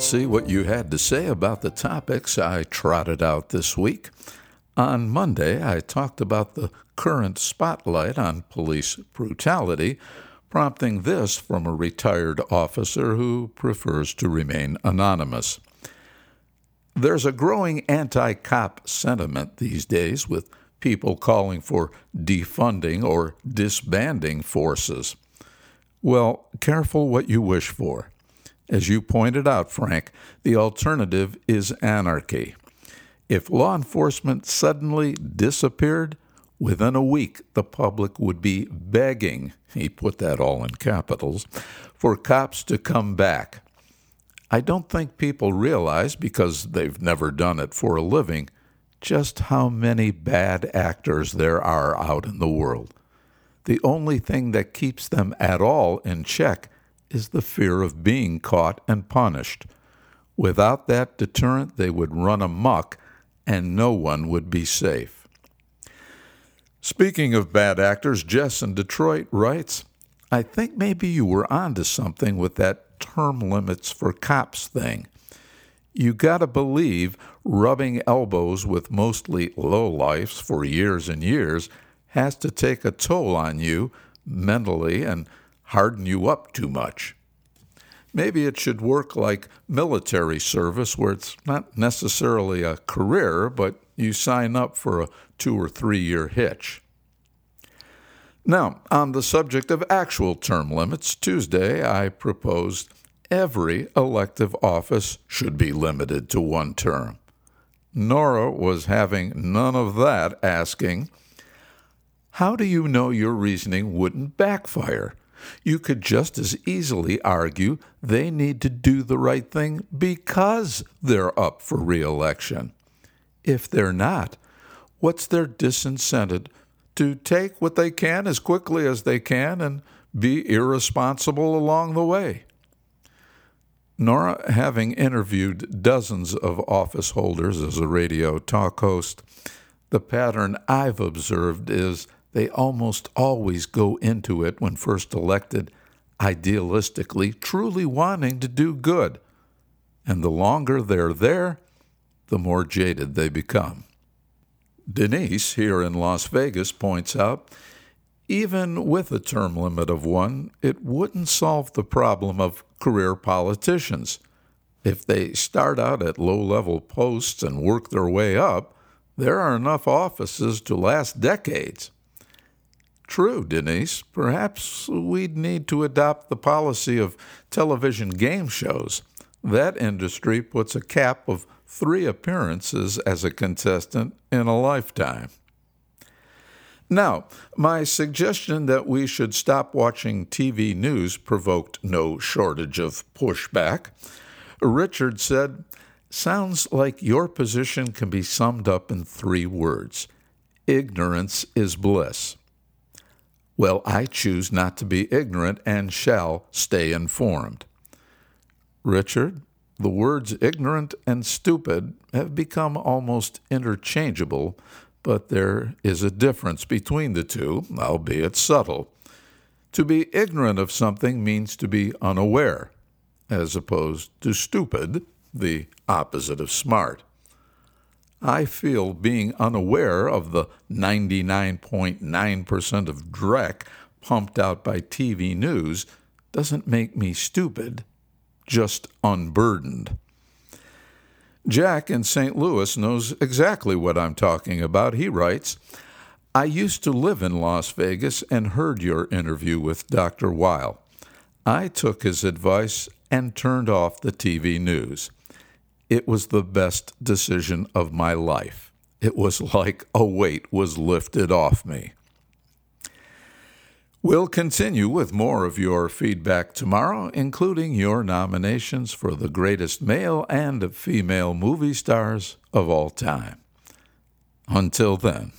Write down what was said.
Let's see what you had to say about the topics I trotted out this week. On Monday, I talked about the current spotlight on police brutality, prompting this from a retired officer who prefers to remain anonymous. There's a growing anti cop sentiment these days, with people calling for defunding or disbanding forces. Well, careful what you wish for. As you pointed out, Frank, the alternative is anarchy. If law enforcement suddenly disappeared, within a week the public would be begging, he put that all in capitals, for cops to come back. I don't think people realize, because they've never done it for a living, just how many bad actors there are out in the world. The only thing that keeps them at all in check is the fear of being caught and punished. Without that deterrent, they would run amuck and no one would be safe. Speaking of bad actors, Jess in Detroit writes I think maybe you were onto something with that term limits for cops thing. You gotta believe rubbing elbows with mostly lowlifes for years and years has to take a toll on you mentally and harden you up too much. Maybe it should work like military service, where it's not necessarily a career, but you sign up for a two or three year hitch. Now, on the subject of actual term limits, Tuesday I proposed every elective office should be limited to one term. Nora was having none of that, asking, How do you know your reasoning wouldn't backfire? You could just as easily argue they need to do the right thing because they're up for reelection. If they're not, what's their disincentive to take what they can as quickly as they can and be irresponsible along the way? Nora, having interviewed dozens of office holders as a radio talk host, the pattern I've observed is they almost always go into it when first elected idealistically, truly wanting to do good. And the longer they're there, the more jaded they become. Denise, here in Las Vegas, points out even with a term limit of one, it wouldn't solve the problem of career politicians. If they start out at low level posts and work their way up, there are enough offices to last decades. True, Denise. Perhaps we'd need to adopt the policy of television game shows. That industry puts a cap of three appearances as a contestant in a lifetime. Now, my suggestion that we should stop watching TV news provoked no shortage of pushback. Richard said, Sounds like your position can be summed up in three words ignorance is bliss. Well, I choose not to be ignorant and shall stay informed. Richard, the words ignorant and stupid have become almost interchangeable, but there is a difference between the two, albeit subtle. To be ignorant of something means to be unaware, as opposed to stupid, the opposite of smart. I feel being unaware of the 99.9% of dreck pumped out by TV news doesn't make me stupid, just unburdened. Jack in St. Louis knows exactly what I'm talking about. He writes, I used to live in Las Vegas and heard your interview with Dr. Weil. I took his advice and turned off the TV news. It was the best decision of my life. It was like a weight was lifted off me. We'll continue with more of your feedback tomorrow, including your nominations for the greatest male and female movie stars of all time. Until then.